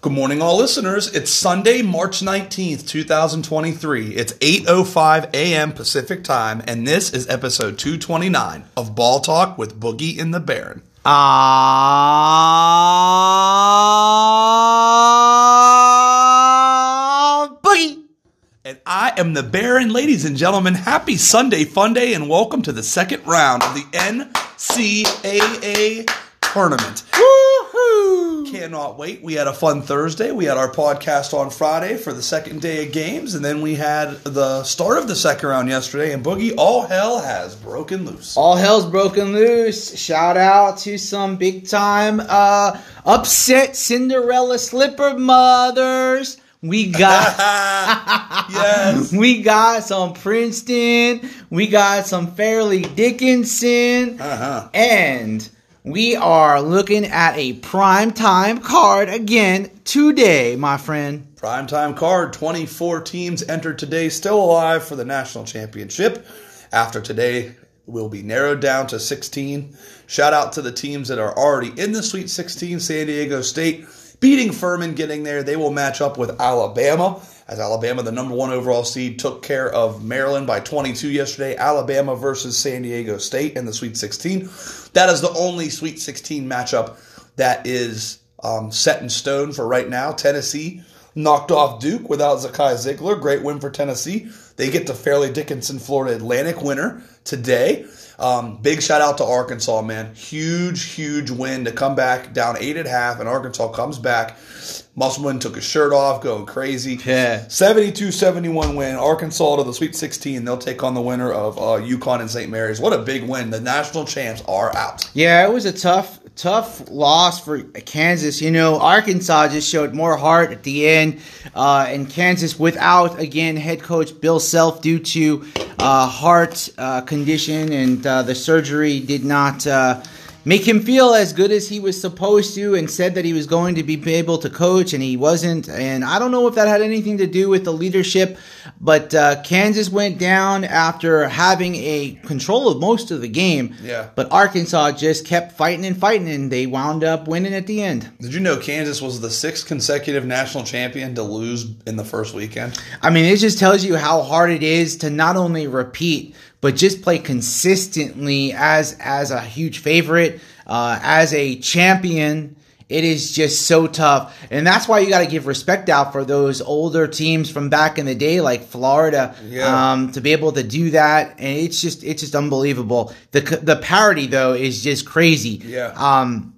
Good morning, all listeners. It's Sunday, March 19th, 2023. It's 8.05 a.m. Pacific Time, and this is episode 229 of Ball Talk with Boogie and the Baron. Ah, boogie. And I am the Baron. Ladies and gentlemen, happy Sunday fun day, and welcome to the second round of the NCAA tournament. Woohoo! Cannot wait. We had a fun Thursday. We had our podcast on Friday for the second day of games, and then we had the start of the second round yesterday. And Boogie, all hell has broken loose. All hell's broken loose. Shout out to some big time uh, upset Cinderella slipper mothers. We got yes. we got some Princeton, we got some Fairleigh Dickinson, Uh-huh. and we are looking at a prime time card again today, my friend. Primetime card 24 teams entered today, still alive for the national championship. After today, will be narrowed down to 16. Shout out to the teams that are already in the Sweet 16. San Diego State beating Furman, getting there. They will match up with Alabama. As Alabama, the number one overall seed, took care of Maryland by 22 yesterday. Alabama versus San Diego State in the Sweet 16. That is the only Sweet 16 matchup that is um, set in stone for right now. Tennessee knocked off Duke without Zakai Zeigler. Great win for Tennessee. They get to Fairleigh Dickinson, Florida Atlantic winner today. Um, big shout out to Arkansas, man. Huge, huge win to come back down eight at half, and Arkansas comes back. Musselman took his shirt off, going crazy. Yeah. 72 71 win. Arkansas to the Sweet 16. They'll take on the winner of uh, UConn and St. Mary's. What a big win. The national champs are out. Yeah, it was a tough, tough loss for Kansas. You know, Arkansas just showed more heart at the end, uh, and Kansas without again head coach Bill Self due to uh, heart uh, condition and uh, the surgery did not. Make him feel as good as he was supposed to, and said that he was going to be able to coach, and he wasn't. And I don't know if that had anything to do with the leadership, but uh, Kansas went down after having a control of most of the game. Yeah. But Arkansas just kept fighting and fighting, and they wound up winning at the end. Did you know Kansas was the sixth consecutive national champion to lose in the first weekend? I mean, it just tells you how hard it is to not only repeat, but just play consistently as as a huge favorite, uh, as a champion. It is just so tough, and that's why you got to give respect out for those older teams from back in the day, like Florida, Yeah. um, to be able to do that. And it's just it's just unbelievable. The the parity though is just crazy. Yeah. Um,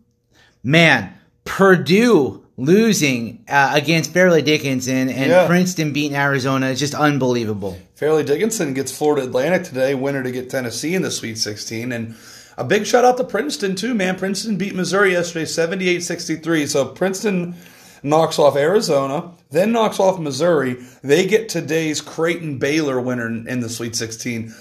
man, Purdue losing uh, against Fairleigh Dickinson and Yeah. Princeton beating Arizona is just unbelievable. Fairleigh Dickinson gets Florida Atlantic today, winner to get Tennessee in the Sweet 16. And a big shout out to Princeton, too, man. Princeton beat Missouri yesterday 78 63. So Princeton knocks off Arizona, then knocks off Missouri. They get today's Creighton Baylor winner in in the Sweet 16.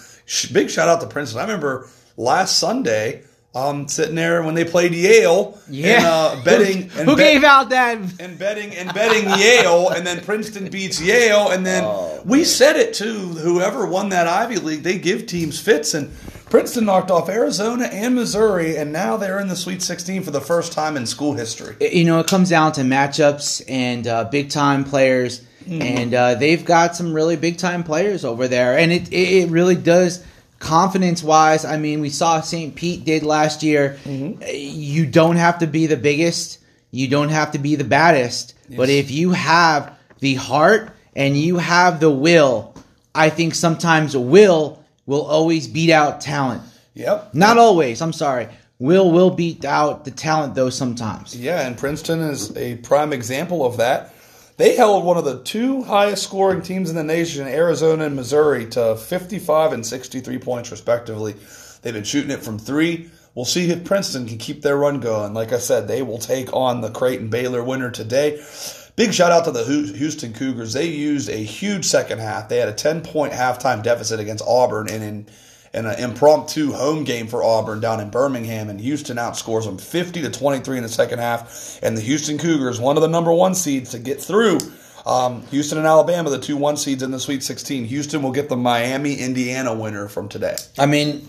Big shout out to Princeton. I remember last Sunday. Um, sitting there when they played Yale, and, uh, betting and Who bet- gave out that? and betting and betting Yale, and then Princeton beats Yale, and then Oh, we said it too. Whoever won that Ivy League, they give teams fits, and Princeton knocked off Arizona and Missouri, and now they're in the Sweet 16 for the first time in school history. You know, it comes down to matchups and uh, big time players, and uh, they've got some really big time players over there, and it it, it really does. Confidence wise, I mean, we saw St. Pete did last year. Mm-hmm. You don't have to be the biggest, you don't have to be the baddest, but if you have the heart and you have the will, I think sometimes will will always beat out talent. Yep. Not always. I'm sorry. Will will beat out the talent though sometimes. Yeah, and Princeton is a prime example of that. They held one of the two highest scoring teams in the nation, Arizona and Missouri, to 55 and 63 points, respectively. They've been shooting it from three. We'll see if Princeton can keep their run going. Like I said, they will take on the Creighton Baylor winner today. Big shout out to the Houston Cougars. They used a huge second half. They had a 10 point halftime deficit against Auburn, and in in an impromptu home game for Auburn down in Birmingham, and Houston outscores them 50 to 23 in the second half. And the Houston Cougars, one of the number one seeds to get through. Um, Houston and Alabama, the two one seeds in the Sweet 16. Houston will get the Miami Indiana winner from today. I mean,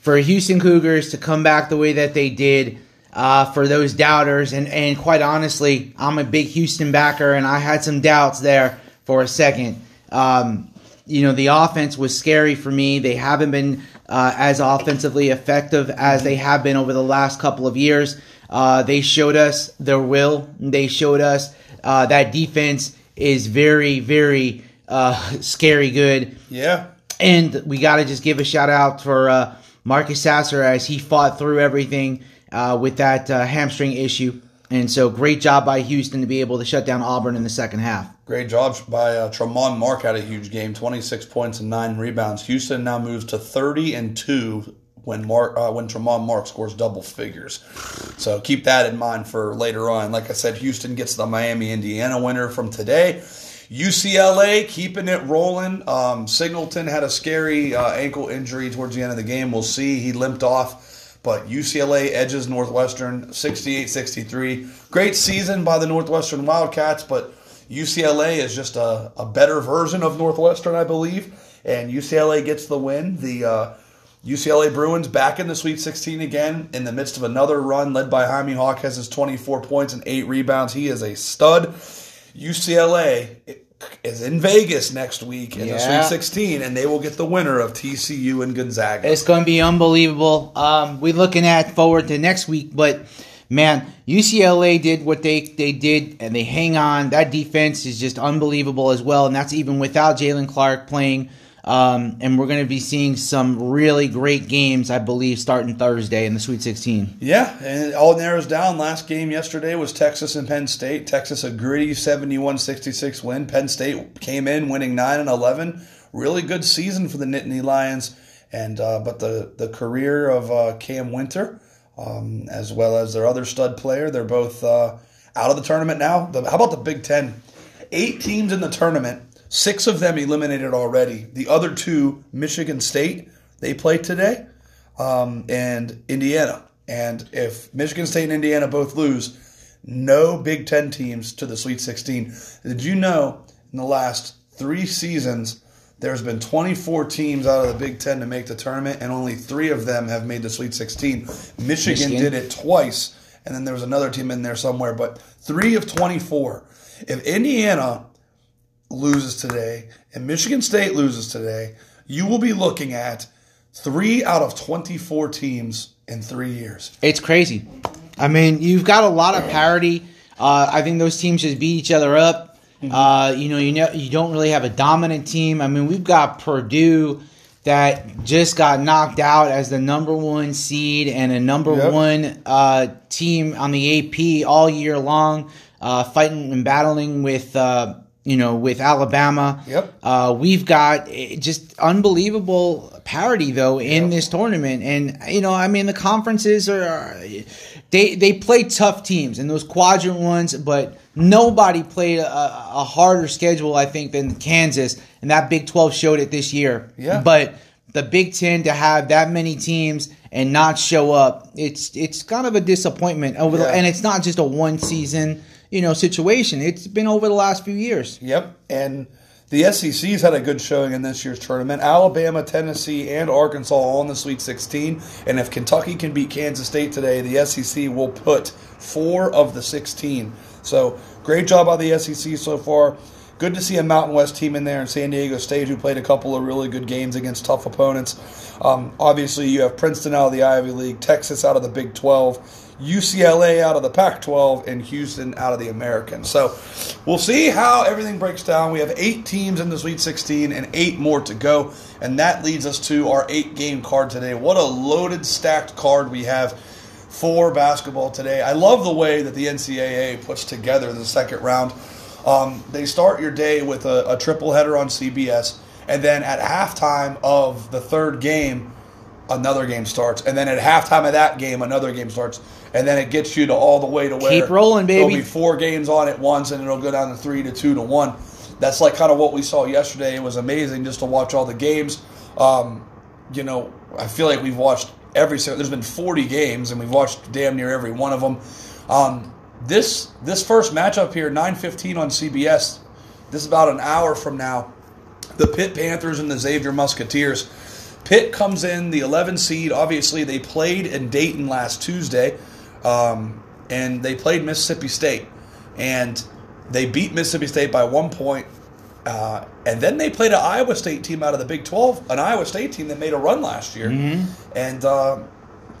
for Houston Cougars to come back the way that they did uh, for those doubters. And, and quite honestly, I'm a big Houston backer, and I had some doubts there for a second. Um, you know, the offense was scary for me. They haven't been uh, as offensively effective as they have been over the last couple of years. Uh, they showed us their will. They showed us uh, that defense is very, very uh, scary good. Yeah. And we got to just give a shout out for uh, Marcus Sasser as he fought through everything uh, with that uh, hamstring issue. And so, great job by Houston to be able to shut down Auburn in the second half. Great job by uh, Tramon Mark had a huge game, 26 points and nine rebounds. Houston now moves to 30 and two when Mark uh, when Tramon Mark scores double figures. So keep that in mind for later on. Like I said, Houston gets the Miami Indiana winner from today. UCLA keeping it rolling. Um, Singleton had a scary uh, ankle injury towards the end of the game. We'll see. He limped off. But UCLA edges Northwestern 68 63. Great season by the Northwestern Wildcats, but UCLA is just a, a better version of Northwestern, I believe. And UCLA gets the win. The uh, UCLA Bruins back in the Sweet 16 again in the midst of another run led by Jaime Jaquez his 24 points and eight rebounds. He is a stud. UCLA is in Vegas next week in Yeah. the Sweet 16, and they will get the winner of TCU and Gonzaga. It's going to be unbelievable. Um, we're looking at forward to next week, but man, UCLA did what they they did, and they hang on. That defense is just unbelievable as well, and that's even without Jaylen Clark playing. Um, and we're going to be seeing some really great games, I believe, starting Thursday in the Sweet 16. Yeah, and it all narrows down. Last game yesterday was Texas and Penn State. Texas a gritty 71-66 win. Penn State came in winning 9 and 11. Really good season for the Nittany Lions. And uh, but the the career of uh, Cam Wynter, um, as well as their other stud player, they're both uh, out of the tournament now. The, how about the Big Ten? Eight teams in the tournament. Six of them eliminated already. The other two, Michigan State, they play today um, and Indiana. And if Michigan State and Indiana both lose, no Big Ten teams to the Sweet 16. Did you know in the last three seasons, there's been 24 teams out of the Big Ten to make the tournament, and only three of them have made the Sweet 16. Michigan, Michigan. did it twice, and then there was another team in there somewhere, but three of 24. If Indiana loses today and Michigan State loses today, you will be looking at three out of 24 teams in three years. It's crazy. I mean, you've got a lot of parity. Uh, I think those teams just beat each other up. Uh, you know, you know, you don't really have a dominant team. I mean, we've got Purdue that just got knocked out as the number one seed and a number Yep. one uh, team on the AP all year long, uh, fighting and battling with. Uh, you know, with Alabama, Yep. uh, we've got eh, just unbelievable parity though in Yep. this tournament, and you know, I mean, the conferences are, are they they play tough teams and those quadrant ones, but nobody played a, a harder schedule, I think, than Kansas, and that Big Twelve showed it this year. Yeah. but the Big Ten to have that many teams and not show up, it's it's kind of a disappointment over, the, and it's not just a one season. You know, situation. It's been over the last few years. Yep. And the SEC's had a good showing in this year's tournament. Alabama, Tennessee, and Arkansas all in the Sweet 16. And if Kentucky can beat Kansas State today, the SEC will put four of the 16. So great job by the SEC so far. Good to see a Mountain West team in there in San Diego State who played a couple of really good games against tough opponents. Um, obviously, you have Princeton out of the Ivy League, Texas out of the Big 12. UCLA out of the Pac 12 and Houston out of the American. So we'll see how everything breaks down. We have eight teams in the Sweet 16 and eight more to go. And that leads us to our eight game card today. What a loaded, stacked card we have for basketball today. I love the way that the NCAA puts together the second round. Um, they start your day with a, a triple header on CBS. And then at halftime of the third game, another game starts, and then at halftime of that game, another game starts, and then it gets you to all the way to where Keep rolling, baby. There'll be four games on at once, and it'll go down to three to two to one. That's like kind of what we saw yesterday. It was amazing just to watch all the games. Um, you know, I feel like we've watched every. single There's been 40 games, and we've watched damn near every one of them. Um, this this first matchup here, 9:15 on CBS. This is about an hour from now. The Pitt Panthers and the Xavier Musketeers. Pitt comes in the 11 seed. Obviously, they played in Dayton last Tuesday. um, and they played Mississippi State, and they beat Mississippi State by one point. Uh, and then they played an Iowa State team out of the Big 12, an Iowa State team that made a run last year, and uh,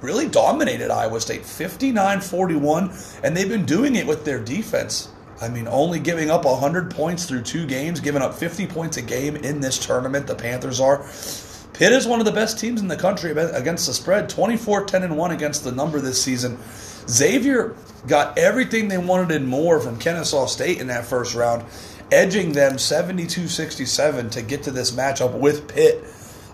really dominated Iowa State 59 41. And they've been doing it with their defense. I mean, only giving up 100 points through two games, giving up 50 points a game in this tournament, the Panthers are. Pitt is one of the best teams in the country against the spread, 24 10 and 1 against the number this season. Xavier got everything they wanted and more from Kennesaw State in that first round, edging them 72 67 to get to this matchup with Pitt.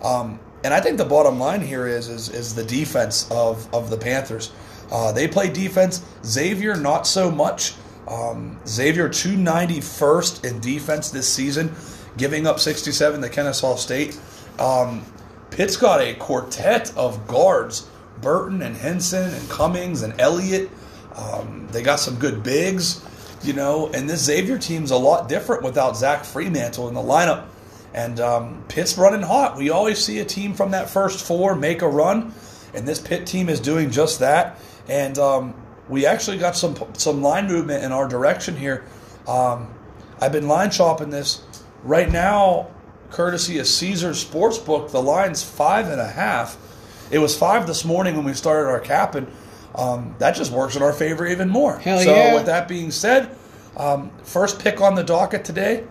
Um, and I think the bottom line here is is, is the defense of, of the Panthers. Uh, they play defense. Xavier, not so much. Um, Xavier 291st in defense this season, giving up 67 to Kennesaw State. Um, Pitt's got a quartet of guards Burton and Hinson and Cummings and Elliott. Um, they got some good bigs, you know, and this Xavier team's a lot different without Zach Freemantle in the lineup. And um, Pitt's running hot. We always see a team from that first four make a run, and this Pitt team is doing just that. And um, we actually got some some line movement in our direction here. Um, I've been line shopping this right now courtesy of Caesar Sportsbook. The line's five and a half. It was five this morning when we started our capping. Um, that just works in our favor even more. Hell so, yeah. with that being said, um, first pick on the docket today.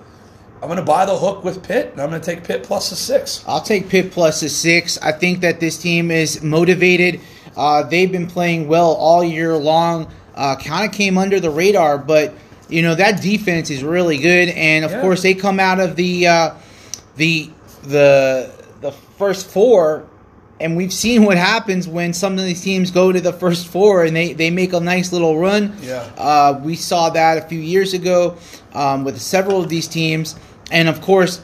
I'm going to buy the hook with Pitt, and I'm going to take Pitt plus a six. I'll take Pitt plus a six. I think that this team is motivated. Uh, they've been playing well all year long. Uh, kind of came under the radar, but you know that defense is really good, and of Yeah. course they come out of the uh, the the the first four, and we've seen what happens when some of these teams go to the first four and they, they make a nice little run. Yeah. Uh, we saw that a few years ago um, with several of these teams, and of course,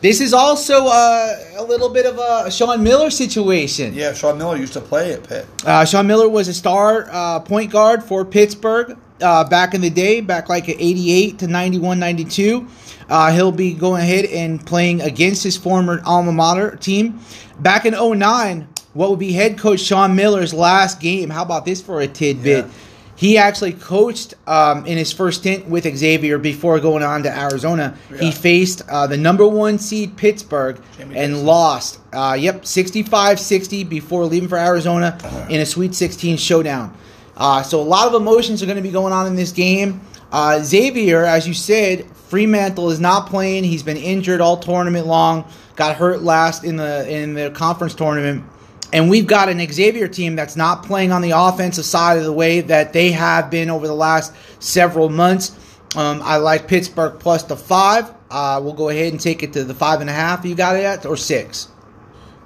this is also uh, a little bit of a Sean Miller situation. Yeah, Sean Miller used to play at Pitt. Uh, Sean Miller was a star uh, point guard for Pittsburgh uh, back in the day, back like at 88 to 91, 92. Uh, he'll be going ahead and playing against his former alma mater team. Back in 09, what would be head coach Sean Miller's last game? How about this for a tidbit? Yeah. He actually coached um, in his first stint with Xavier before going on to Arizona. He faced uh, the number one seed Pittsburgh Jamie and Dixon. lost. Uh, yep, 65-60 before leaving for Arizona Uh-huh. in a Sweet 16 showdown. Uh, so a lot of emotions are going to be going on in this game. Uh, Xavier, as you said, Freemantle is not playing. He's been injured all tournament long. Got hurt last in the in the conference tournament. And we've got an Xavier team that's not playing on the offensive side of the way that they have been over the last several months. Um, I like Pittsburgh plus the five. Uh, we'll go ahead and take it to the five and a half. You got it at or six?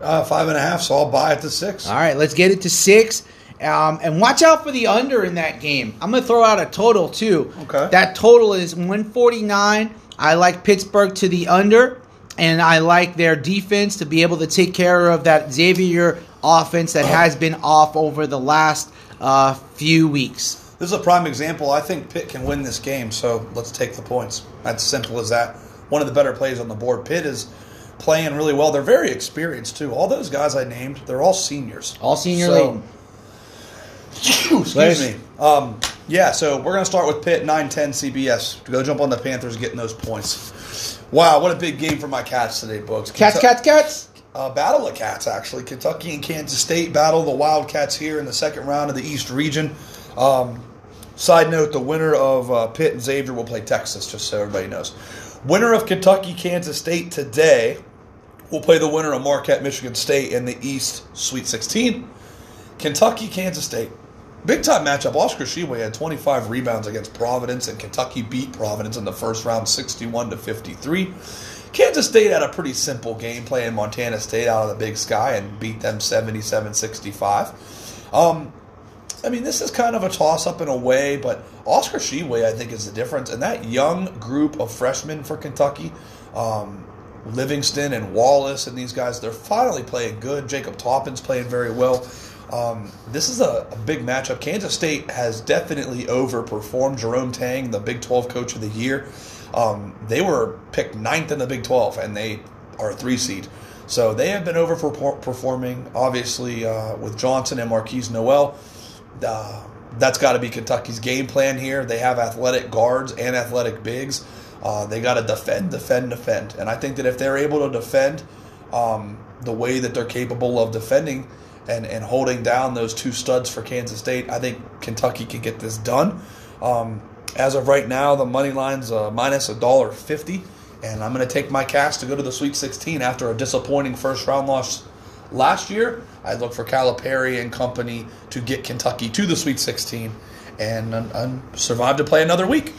Uh, five and a half, so I'll buy it to six. All right, let's get it to six. Um, and watch out for the under in that game. I'm going to throw out a total too. Okay. That total is 149. I like Pittsburgh to the under, and I like their defense to be able to take care of that Xavier offense that has been off over the last uh, few weeks. This is a prime example. I think Pitt can win this game, so let's take the points. That's simple as that. One of the better plays on the board. Pitt is playing really well. They're very experienced too. All those guys I named, they're all seniors. All senior So- league. Excuse me. Um, yeah, so we're going to start with Pitt 9 10 CBS to go jump on the Panthers getting those points. Wow, what a big game for my Cats today, Books. Cats, cats, cats. Uh, battle of Cats, actually. Kentucky and Kansas State battle the Wildcats here in the second round of the East region. Um, side note the winner of uh, Pitt and Xavier will play Texas, just so everybody knows. Winner of Kentucky Kansas State today will play the winner of Marquette Michigan State in the East Sweet 16. Kentucky Kansas State. Big time matchup. Oscar Tshiebwe had 25 rebounds against Providence, and Kentucky beat Providence in the first round 61 to 53. Kansas State had a pretty simple game playing Montana State out of the big sky and beat them 77 65. Um, I mean, this is kind of a toss up in a way, but Oscar Tshiebwe, I think, is the difference. And that young group of freshmen for Kentucky, um, Livingston and Wallace and these guys, they're finally playing good. Jacob Toppin's playing very well. Um, this is a, a big matchup. Kansas State has definitely overperformed Jerome Tang, the Big 12 Coach of the Year. Um, they were picked ninth in the Big 12, and they are a three seed. So they have been overperforming, obviously, uh, with Johnson and Markquis Nowell. Uh, that's got to be Kentucky's game plan here. They have athletic guards and athletic bigs. Uh, they got to defend, defend, defend. And I think that if they're able to defend um, the way that they're capable of defending and, and holding down those two studs for Kansas State, I think Kentucky can get this done. Um, as of right now, the money line's uh, minus a dollar fifty, and I'm going to take my cash to go to the Sweet 16 after a disappointing first round loss last year. I look for Calipari and company to get Kentucky to the Sweet 16 and, survive to play another week.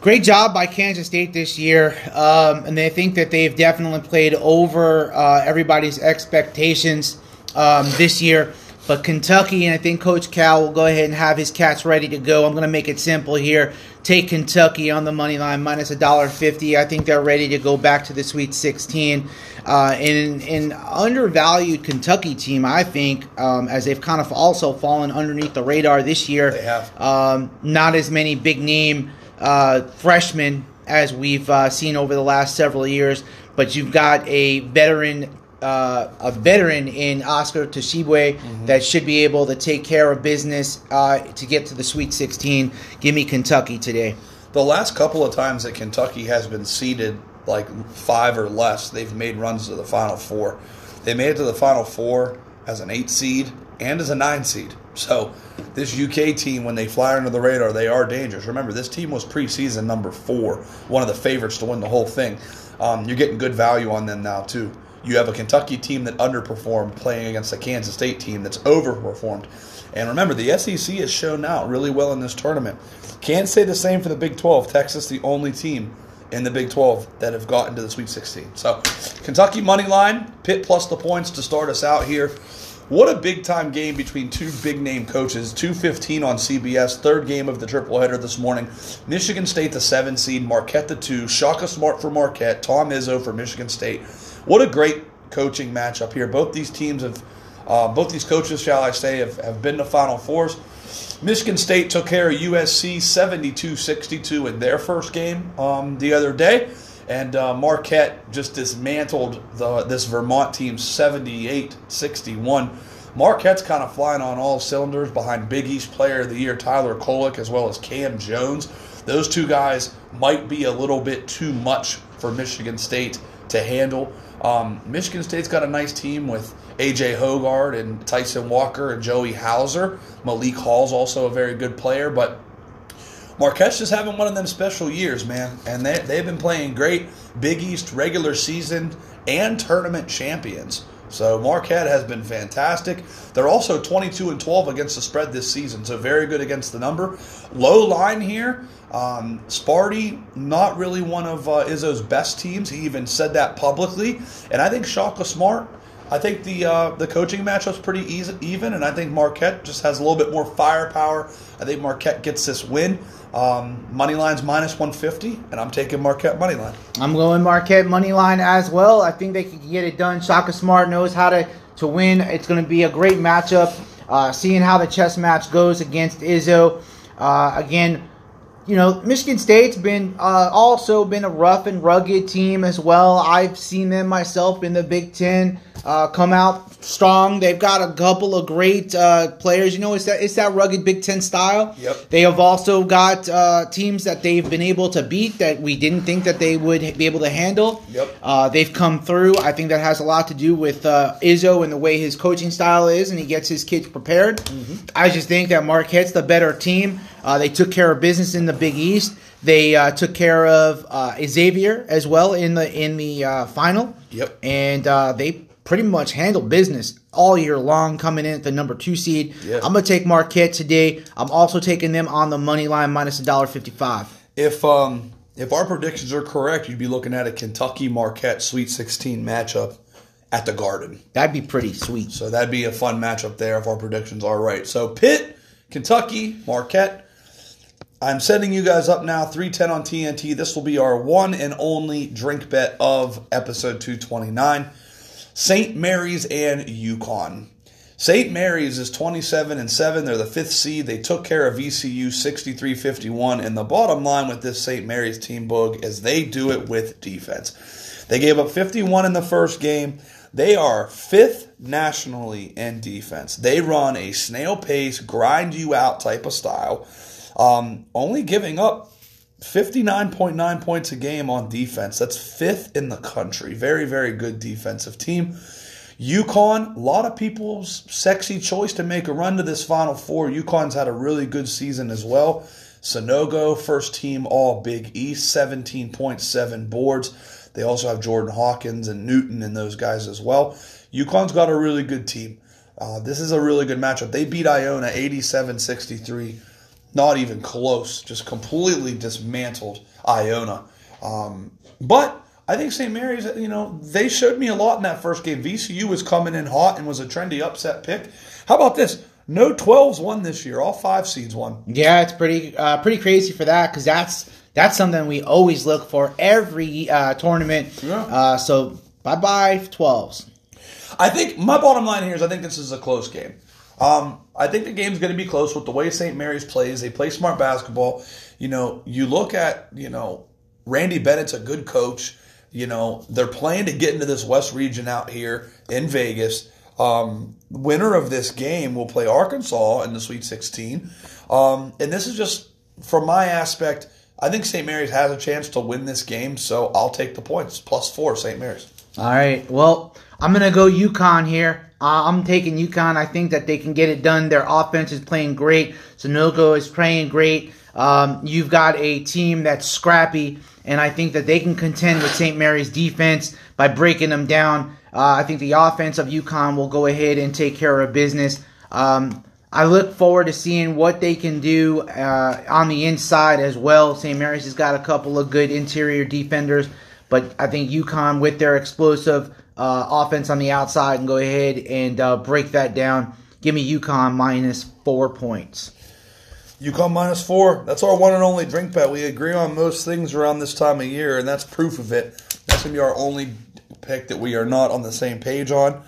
Great job by Kansas State this year, um, and they think that they've definitely played over uh, everybody's expectations um, this year. But Kentucky, and I think Coach Cal will go ahead and have his cats ready to go. I'm going to make it simple here. Take Kentucky on the money line minus a dollar fifty. I think they're ready to go back to the Sweet 16. Uh, in an undervalued Kentucky team, I think, um, as they've kind of also fallen underneath the radar this year. They have. Um, not as many big name uh, freshmen as we've uh, seen over the last several years, but you've got a veteran. Uh, a veteran in Oscar Tshiebwe Mm-hmm. that should be able to take care of business uh, to get to the Sweet 16. Give me Kentucky today. The last couple of times that Kentucky has been seeded like five or less, they've made runs to the Final Four. They made it to the Final Four as an eight seed and as a nine seed. So this UK team, when they fly under the radar, they are dangerous. Remember, this team was preseason number four, one of the favorites to win the whole thing. Um, you're getting good value on them now too. You have a Kentucky team that underperformed playing against a Kansas State team that's overperformed. And remember, the SEC has shown out really well in this tournament. Can't say the same for the Big 12. Texas, the only team in the Big 12 that have gotten to the Sweet 16. So, Kentucky money line, Pitt plus the points to start us out here. What a big time game between two big name coaches. 215 on CBS, third game of the triple-header this morning. Michigan State, the seven seed, Marquette, the two. Shaka Smart for Marquette, Tom Izzo for Michigan State. What a great coaching matchup here. Both these teams have, uh, both these coaches, shall I say, have, have been to Final Fours. Michigan State took care of USC 72 62 in their first game um, the other day. And uh, Marquette just dismantled the, this Vermont team 78 61. Marquette's kind of flying on all cylinders behind Big East Player of the Year Tyler Kolek as well as Cam Jones. Those two guys might be a little bit too much for Michigan State to handle. Um, Michigan State's got a nice team with AJ Hoggard and Tyson Walker and Joey Hauser. Malik Hall's also a very good player, but Marquette's just having one of them special years, man. And they, they've been playing great Big East regular season and tournament champions. So Marquette has been fantastic. They're also 22 and 12 against the spread this season, so very good against the number. Low line here. Um, Sparty, not really one of uh, Izzo's best teams. He even said that publicly. And I think Shaka Smart. I think the uh, the coaching matchup's pretty easy, even, and I think Marquette just has a little bit more firepower. I think Marquette gets this win. Um, money line's minus 150, and I'm taking Marquette money line. I'm going Marquette money line as well. I think they can get it done. Shaka Smart knows how to, to win. It's going to be a great matchup. Uh, seeing how the chess match goes against Izzo. Uh, again, you know, Michigan State's been uh, also been a rough and rugged team as well. I've seen them myself in the Big Ten uh, come out strong. They've got a couple of great uh, players. You know, it's that it's that rugged Big Ten style. Yep. They have also got uh, teams that they've been able to beat that we didn't think that they would be able to handle. Yep. Uh, they've come through. I think that has a lot to do with uh, Izzo and the way his coaching style is, and he gets his kids prepared. I just think that Marquette's the better team. Uh, they took care of business in the Big East. They uh, took care of uh, Xavier as well in the in the uh, final. Yep. And uh, they pretty much handled business all year long, coming in at the number two seed. Yeah. I'm gonna take Marquette today. I'm also taking them on the money line minus a dollar fifty five. If um if our predictions are correct, you'd be looking at a Kentucky Marquette Sweet 16 matchup at the Garden. That'd be pretty sweet. So that'd be a fun matchup there if our predictions are right. So Pitt, Kentucky, Marquette. I'm setting you guys up now, 310 on TNT. This will be our one and only drink bet of episode 229. St. Mary's and UConn. St. Mary's is 27 and 7. They're the fifth seed. They took care of VCU 63 51. And the bottom line with this St. Mary's team, Boog, is they do it with defense. They gave up 51 in the first game. They are fifth nationally in defense. They run a snail pace, grind you out type of style, um, only giving up 59.9 points a game on defense. That's fifth in the country. Very, very good defensive team. UConn, a lot of people's sexy choice to make a run to this Final Four. UConn's had a really good season as well. Sanogo, first team All Big East, 17.7 boards. They also have Jordan Hawkins and Newton and those guys as well. UConn's got a really good team. Uh, this is a really good matchup. They beat Iona 87 63. Not even close. Just completely dismantled Iona. Um, but I think St. Mary's, you know, they showed me a lot in that first game. VCU was coming in hot and was a trendy upset pick. How about this? No 12s won this year. All five seeds won. Yeah, it's pretty uh, pretty crazy for that because that's that's something we always look for every uh, tournament. Yeah. Uh, so bye bye 12s. I think my bottom line here is I think this is a close game. Um, I think the game's going to be close with the way St. Mary's plays. They play smart basketball. You know, you look at, you know, Randy Bennett's a good coach. You know, they're playing to get into this West region out here in Vegas. Um, winner of this game will play Arkansas in the Sweet 16. Um, and this is just, from my aspect, I think St. Mary's has a chance to win this game, so I'll take the points. Plus four, St. Mary's. All right. Well, I'm gonna go UConn here. Uh, I'm taking UConn. I think that they can get it done. Their offense is playing great. Sanogo is playing great. Um, you've got a team that's scrappy, and I think that they can contend with St. Mary's defense by breaking them down. Uh, I think the offense of UConn will go ahead and take care of business. Um, I look forward to seeing what they can do uh, on the inside as well. St. Mary's has got a couple of good interior defenders, but I think UConn, with their explosive uh, offense on the outside, and go ahead and uh, break that down. Give me UConn minus four points. UConn minus four. That's our one and only drink bet. We agree on most things around this time of year, and that's proof of it. That's going to be our only pick that we are not on the same page on.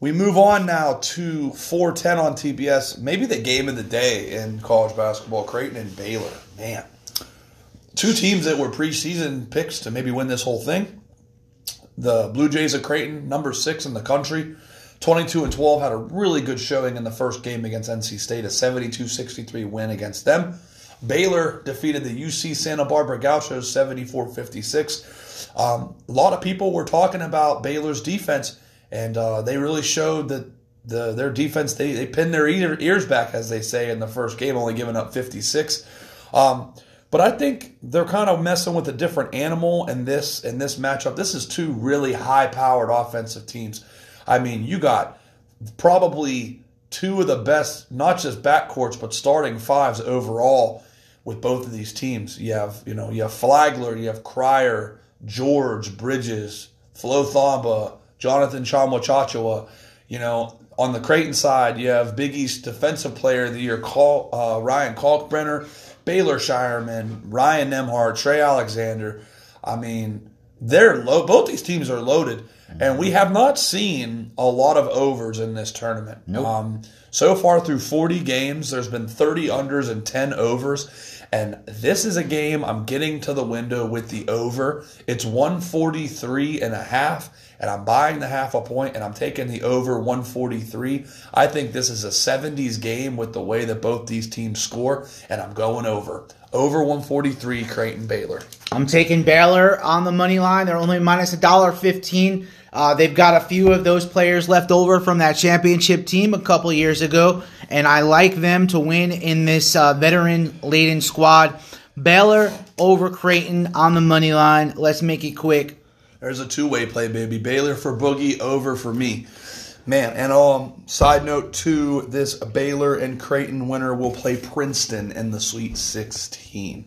We move on now to 410 on TBS. Maybe the game of the day in college basketball Creighton and Baylor. Man. Two teams that were preseason picks to maybe win this whole thing. The Blue Jays of Creighton, number six in the country. 22 and 12 had a really good showing in the first game against NC State, a 72 63 win against them. Baylor defeated the UC Santa Barbara Gauchos 74 56. Um, a lot of people were talking about Baylor's defense, and uh, they really showed that the their defense, they, they pinned their ears back, as they say, in the first game, only giving up 56. Um, but I think they're kind of messing with a different animal in this in this matchup. This is two really high powered offensive teams. I mean, you got probably two of the best, not just backcourts, but starting fives overall with both of these teams. You have, you know, you have Flagler, you have Cryer, George, Bridges, Flo Thamba, Jonathan Tchamwa Tchatchoua. You know, on the Creighton side, you have Big East Defensive Player of the Year, Col- uh, Ryan Kalkbrenner, Baylor Scheierman, Ryan Nembhard, Trey Alexander. I mean, they're low. Both these teams are loaded, and we have not seen a lot of overs in this tournament. Nope. Um, so far through 40 games, there's been 30 unders and 10 overs. And this is a game I'm getting to the window with the over. It's 143 and a half, and I'm buying the half a point, and I'm taking the over 143. I think this is a 70s game with the way that both these teams score, and I'm going over. Over 143, Creighton Baylor. I'm taking Baylor on the money line. They're only minus a dollar fifteen. Uh, they've got a few of those players left over from that championship team a couple years ago, and I like them to win in this uh, veteran laden squad. Baylor over Creighton on the money line. Let's make it quick. There's a two-way play, baby. Baylor for Boogie, over for me. Man, and um, side note too, this Baylor and Creighton winner will play Princeton in the Sweet 16.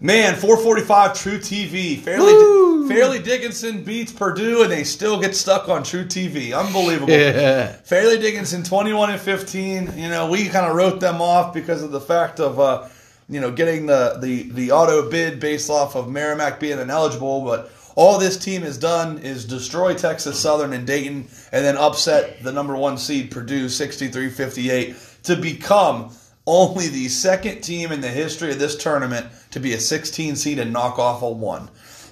Man, 445 True TV. Fairly! Fairleigh Dickinson beats Purdue, and they still get stuck on True TV. Unbelievable. Yeah. Fairleigh Dickinson, 21 and 15. You know, we kind of wrote them off because of the fact of, uh, you know, getting the, the, the auto bid based off of Merrimack being ineligible. But all this team has done is destroy Texas Southern and Dayton and then upset the number one seed, Purdue, 63 58, to become only the second team in the history of this tournament to be a 16 seed and knock off a one.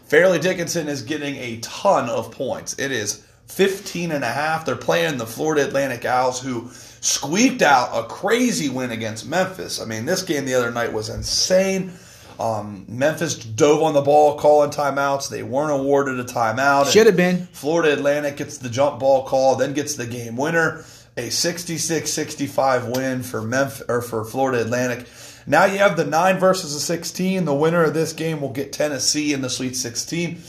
Fairleigh Dickinson is getting a ton of points. It is 15 and a half. They're playing the Florida Atlantic Owls, who squeaked out a crazy win against Memphis. I mean, this game the other night was insane. Um, Memphis dove on the ball, calling timeouts. They weren't awarded a timeout. Should have been. Florida Atlantic gets the jump ball call, then gets the game winner. A 66-65 win for Memphis or for Florida Atlantic. Now you have the nine versus the 16. The winner of this game will get Tennessee in the Sweet 16.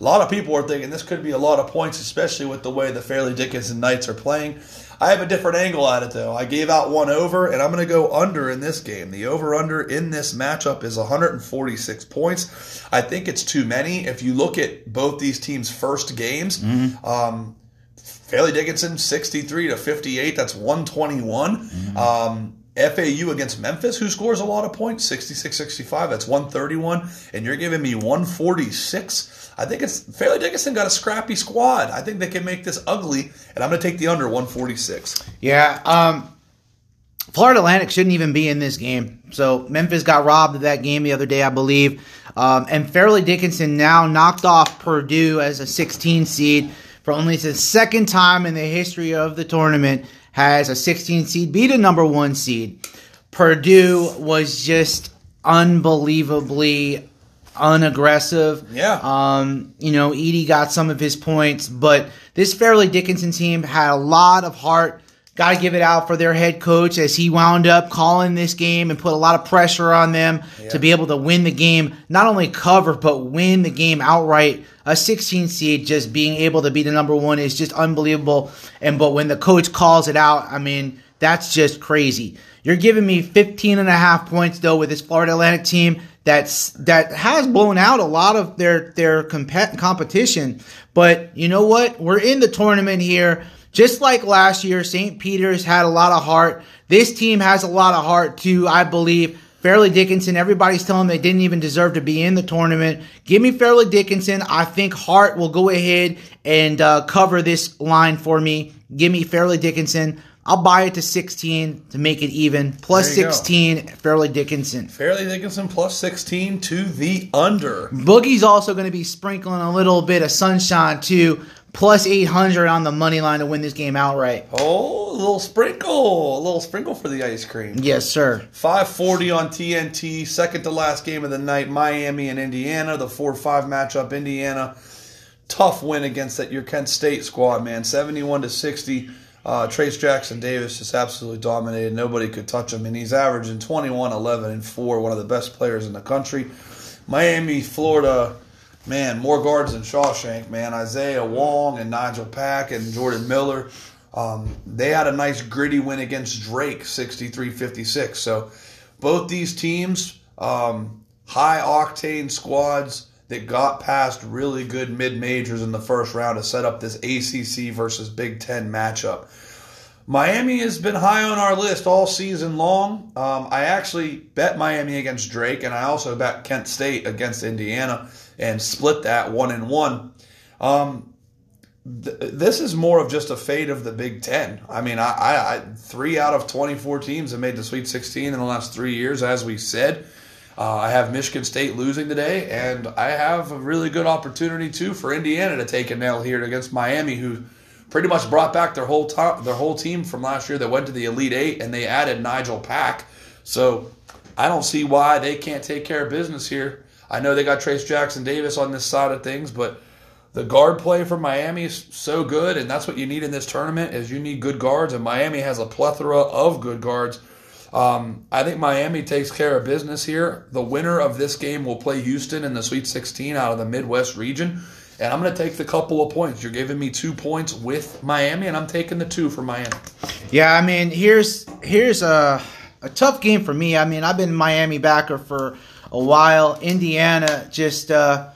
A lot of people are thinking this could be a lot of points, especially with the way the Fairleigh Dickinson Knights are playing. I have a different angle at it though. I gave out one over, and I'm going to go under in this game. The over under in this matchup is 146 points. I think it's too many. If you look at both these teams' first games, mm-hmm. um, Fairleigh Dickinson 63 to 58. That's 121. Mm-hmm. Um, FAU against Memphis, who scores a lot of points, 66 65. That's 131. And you're giving me 146. I think it's Fairleigh Dickinson got a scrappy squad. I think they can make this ugly, and I'm going to take the under 146. Yeah. Um, Florida Atlantic shouldn't even be in this game. So Memphis got robbed of that game the other day, I believe. Um, and Fairleigh Dickinson now knocked off Purdue as a 16 seed for only the second time in the history of the tournament has a 16 seed beat a number one seed. Purdue was just unbelievably unaggressive. Yeah. Um, you know, Edey got some of his points, but this Fairleigh Dickinson team had a lot of heart. Got to give it out for their head coach as he wound up calling this game and put a lot of pressure on them yeah. to be able to win the game, not only cover, but win the game outright. A 16 seed just being able to be the number one is just unbelievable. And but when the coach calls it out, I mean, that's just crazy. You're giving me 15 and a half points though with this Florida Atlantic team that's that has blown out a lot of their their comp- competition. But you know what? We're in the tournament here. Just like last year, St. Peter's had a lot of heart. This team has a lot of heart too, I believe. Fairleigh Dickinson, everybody's telling them they didn't even deserve to be in the tournament. Give me Fairleigh Dickinson. I think heart will go ahead and uh, cover this line for me. Give me Fairleigh Dickinson. I'll buy it to 16 to make it even. Plus 16, go. Fairleigh Dickinson. Fairleigh Dickinson plus 16 to the under. Boogie's also going to be sprinkling a little bit of sunshine too. Plus 800 on the money line to win this game outright. Oh, a little sprinkle. A little sprinkle for the ice cream. Yes, sir. 540 on TNT. Second to last game of the night. Miami and Indiana. The 4 5 matchup. Indiana. Tough win against that your Kent State squad, man. 71 to 60. Uh, Trayce Jackson Davis just absolutely dominated. Nobody could touch him, and he's averaging 21, 11, and 4, one of the best players in the country. Miami, Florida, man, more guards than Shawshank, man. Isaiah Wong and Nigel Pack and Jordan Miller. Um, they had a nice gritty win against Drake, 63 56. So both these teams, um, high octane squads that got past really good mid majors in the first round to set up this ACC versus Big Ten matchup. Miami has been high on our list all season long. Um, I actually bet Miami against Drake, and I also bet Kent State against Indiana, and split that one and one. Um, th- this is more of just a fate of the Big Ten. I mean, I, I, I three out of twenty four teams have made the Sweet Sixteen in the last three years, as we said. Uh, I have Michigan State losing today, and I have a really good opportunity too for Indiana to take a nail here against Miami, who pretty much brought back their whole top, their whole team from last year that went to the Elite Eight, and they added Nigel Pack. So I don't see why they can't take care of business here. I know they got Trayce Jackson Davis on this side of things, but the guard play for Miami is so good, and that's what you need in this tournament is you need good guards, and Miami has a plethora of good guards um, I think Miami takes care of business here. The winner of this game will play Houston in the Sweet 16 out of the Midwest region. And I'm going to take the couple of points. You're giving me two points with Miami, and I'm taking the two for Miami. Yeah, I mean, here's here's a a tough game for me. I mean, I've been Miami backer for a while. Indiana, just uh,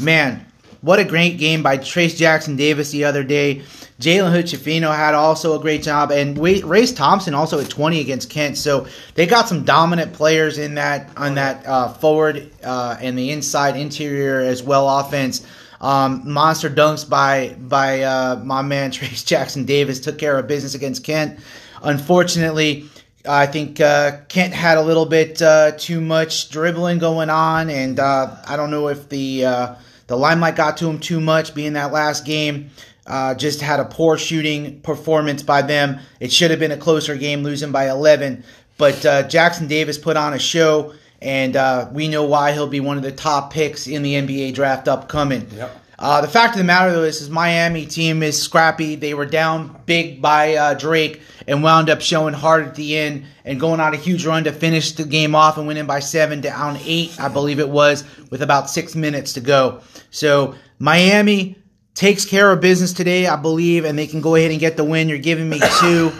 man, what a great game by Trayce Jackson Davis the other day. Jalen Hood had also a great job, and Race Thompson also at 20 against Kent. So they got some dominant players in that on that uh, forward uh, and the inside interior as well offense. Um, monster dunks by by uh, my man Trayce Jackson Davis took care of business against Kent. Unfortunately, I think uh, Kent had a little bit uh, too much dribbling going on, and uh, I don't know if the uh, the limelight got to him too much, being that last game. Uh, just had a poor shooting performance by them. It should have been a closer game, losing by 11. But uh, Jackson Davis put on a show, and uh, we know why he'll be one of the top picks in the NBA draft upcoming. Yep. Uh, the fact of the matter, though, is, is Miami team is scrappy. They were down big by uh, Drake and wound up showing hard at the end and going on a huge run to finish the game off and winning by seven, down eight, I believe it was, with about six minutes to go. So Miami takes care of business today, I believe, and they can go ahead and get the win. You're giving me two.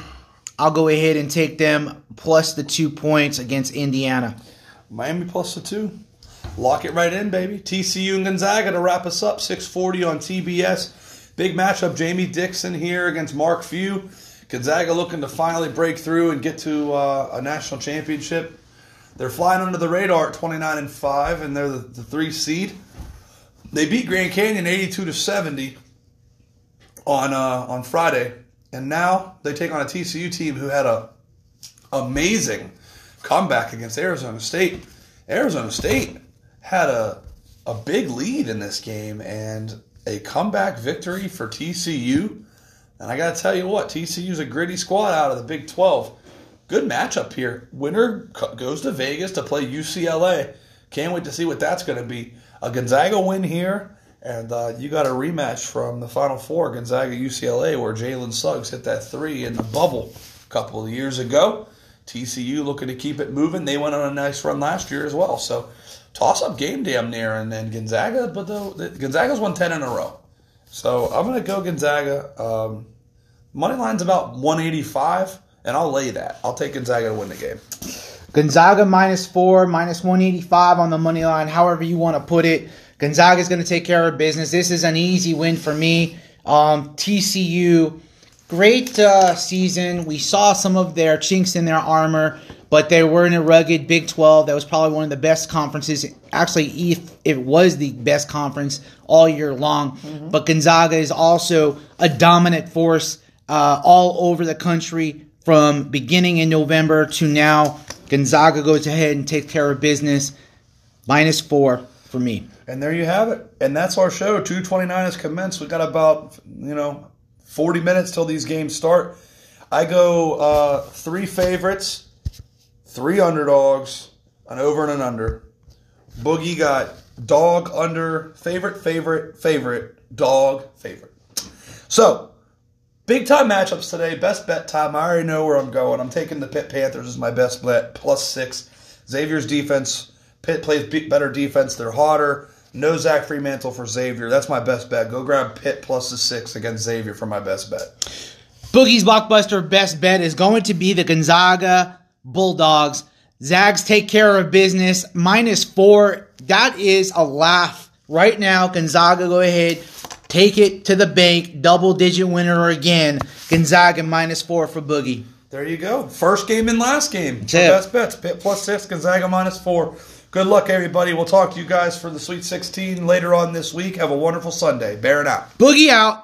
I'll go ahead and take them plus the two points against Indiana. Miami plus the two. Lock it right in, baby. TCU and Gonzaga to wrap us up. 640 on TBS. Big matchup. Jamie Dixon here against Mark Few. Gonzaga looking to finally break through and get to uh, a national championship. They're flying under the radar at 29 and 5, and they're the, the three seed. They beat Grand Canyon 82 to 70 on uh, on Friday, and now they take on a TCU team who had a amazing comeback against Arizona State. Arizona State had a a big lead in this game and a comeback victory for TCU. And I got to tell you what, TCU's a gritty squad out of the Big 12. Good matchup here. Winner goes to Vegas to play UCLA. Can't wait to see what that's going to be. A Gonzaga win here, and uh, you got a rematch from the Final Four, Gonzaga UCLA, where Jalen Suggs hit that three in the bubble a couple of years ago. TCU looking to keep it moving. They went on a nice run last year as well. So toss up game damn near, and then Gonzaga, but the, the Gonzaga's won ten in a row. So I'm gonna go Gonzaga. Um, money line's about 185, and I'll lay that. I'll take Gonzaga to win the game. Gonzaga minus four, minus 185 on the money line, however you want to put it. Gonzaga is going to take care of business. This is an easy win for me. Um, TCU, great uh, season. We saw some of their chinks in their armor, but they were in a rugged Big 12. That was probably one of the best conferences. Actually, if it was the best conference all year long. Mm-hmm. But Gonzaga is also a dominant force uh, all over the country from beginning in November to now. Gonzaga goes ahead and takes care of business. Minus four for me. And there you have it. And that's our show. 229 has commenced. We've got about, you know, 40 minutes till these games start. I go uh, three favorites, three underdogs, an over and an under. Boogie got dog under, favorite, favorite, favorite, dog, favorite. So, big time matchups today. Best bet time. I already know where I'm going. I'm taking the Pitt Panthers as my best bet, plus six. Xavier's defense. Pitt plays better defense. They're hotter. No Zach Freemantle for Xavier. That's my best bet. Go grab Pitt plus the six against Xavier for my best bet. Boogie's blockbuster best bet is going to be the Gonzaga Bulldogs. Zags take care of business. Minus four. That is a laugh. Right now, Gonzaga, go ahead. Take it to the bank. Double digit winner again. Gonzaga minus four for Boogie. There you go. First game and last game. Best bets. Pitt plus six. Gonzaga minus four. Good luck, everybody. We'll talk to you guys for the Sweet 16 later on this week. Have a wonderful Sunday. Bearing out. Boogie out.